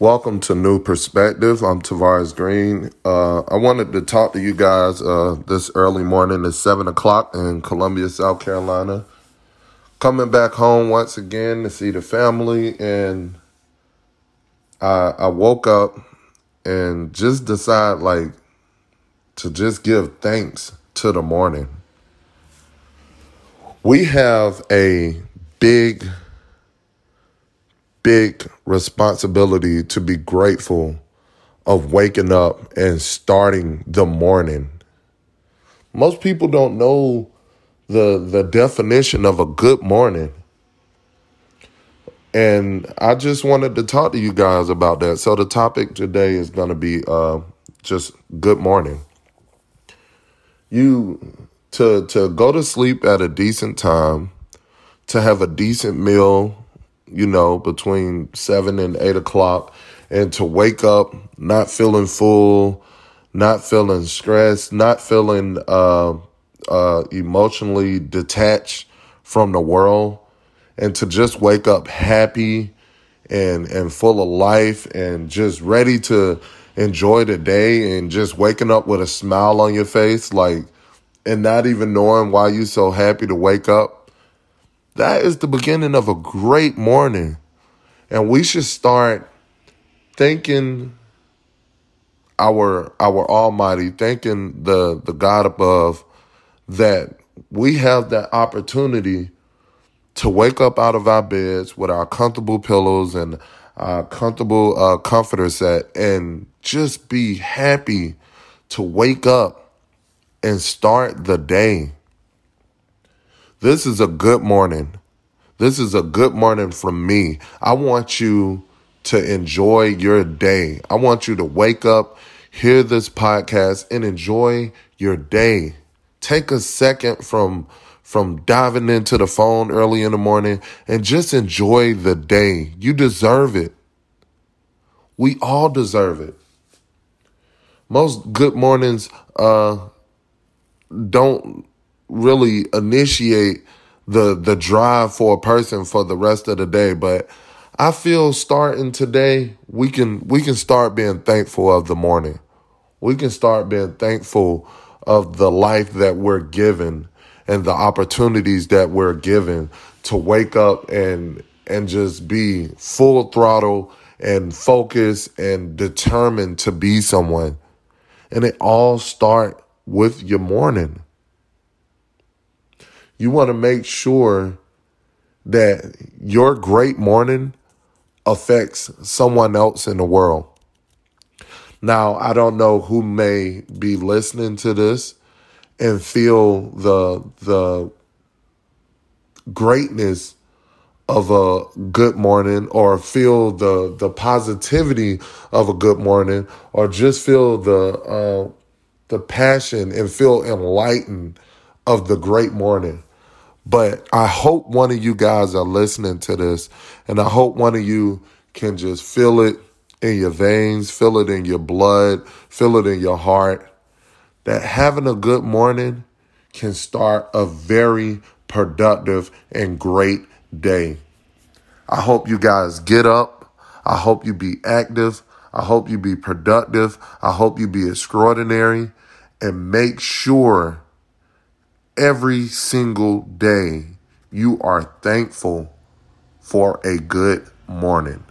Welcome to New Perspective. I'm Tavares Green. Uh, I wanted to talk to you guys uh, this early morning at 7 o'clock in Columbia, South Carolina. Coming back home once again to see the family, and I, I woke up and just decided like to just give thanks to the morning. We have a big big responsibility to be grateful of waking up and starting the morning. Most people don't know the the definition of a good morning. And I just wanted to talk to you guys about that. So the topic today is going to be uh, just good morning. You to to go to sleep at a decent time, to have a decent meal you know, between seven and eight o'clock, and to wake up not feeling full, not feeling stressed, not feeling uh, uh, emotionally detached from the world, and to just wake up happy and and full of life and just ready to enjoy the day and just waking up with a smile on your face, like, and not even knowing why you're so happy to wake up that is the beginning of a great morning. And we should start thanking our our Almighty, thanking the the God above that we have that opportunity to wake up out of our beds with our comfortable pillows and our comfortable uh, comforter set and just be happy to wake up and start the day. This is a good morning. This is a good morning from me. I want you to enjoy your day. I want you to wake up, hear this podcast, and enjoy your day. Take a second from from diving into the phone early in the morning and just enjoy the day. You deserve it. We all deserve it. Most good mornings uh, don't really initiate the the drive for a person for the rest of the day. But I feel starting today, we can we can start being thankful of the morning. We can start being thankful of the life that we're given and the opportunities that we're given to wake up and and just be full throttle and focus and determined to be someone. And it all start with your morning. You want to make sure that your great morning affects someone else in the world. Now, I don't know who may be listening to this and feel the the greatness of a good morning or feel the the positivity of a good morning or just feel the uh, the passion and feel enlightened of the great morning. But I hope one of you guys are listening to this, and I hope one of you can just feel it in your veins, feel it in your blood, feel it in your heart. That having a good morning can start a very productive and great day. I hope you guys get up. I hope you be active. I hope you be productive. I hope you be extraordinary and make sure every single day you are thankful for a good morning.